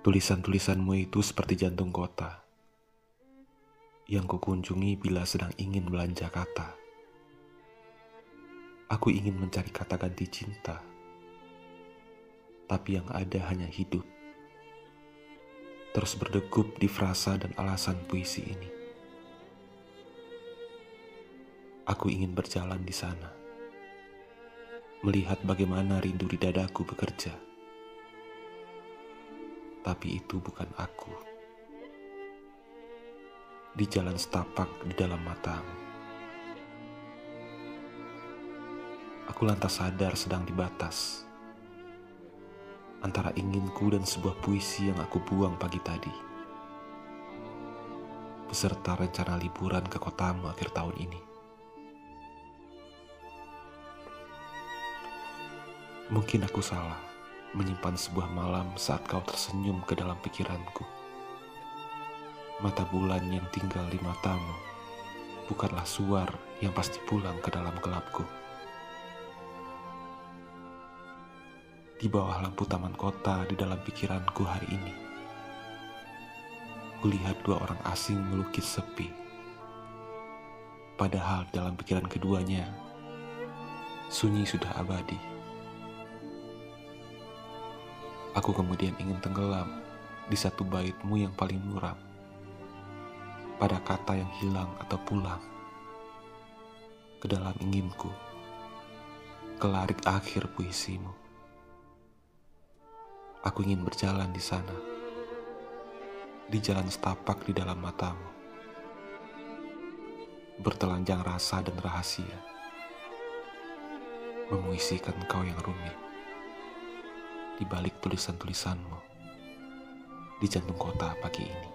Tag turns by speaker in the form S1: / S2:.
S1: Tulisan-tulisanmu itu seperti jantung kota yang kukunjungi bila sedang ingin belanja kata. Aku ingin mencari kata ganti cinta, tapi yang ada hanya hidup. Terus berdegup di frasa dan alasan puisi ini. Aku ingin berjalan di sana, melihat bagaimana rindu di dadaku bekerja tapi itu bukan aku. Di jalan setapak di dalam matamu, aku lantas sadar sedang dibatas antara inginku dan sebuah puisi yang aku buang pagi tadi, beserta rencana liburan ke kotamu akhir tahun ini. Mungkin aku salah menyimpan sebuah malam saat kau tersenyum ke dalam pikiranku. Mata bulan yang tinggal di matamu bukanlah suar yang pasti pulang ke dalam gelapku. Di bawah lampu taman kota di dalam pikiranku hari ini, kulihat dua orang asing melukis sepi. Padahal dalam pikiran keduanya, sunyi sudah abadi. Aku kemudian ingin tenggelam di satu baitmu yang paling muram. Pada kata yang hilang atau pulang. Ke dalam inginku. Kelarik akhir puisimu. Aku ingin berjalan di sana. Di jalan setapak di dalam matamu. Bertelanjang rasa dan rahasia. Memuisikan kau yang rumit di balik tulisan-tulisanmu di jantung kota pagi ini.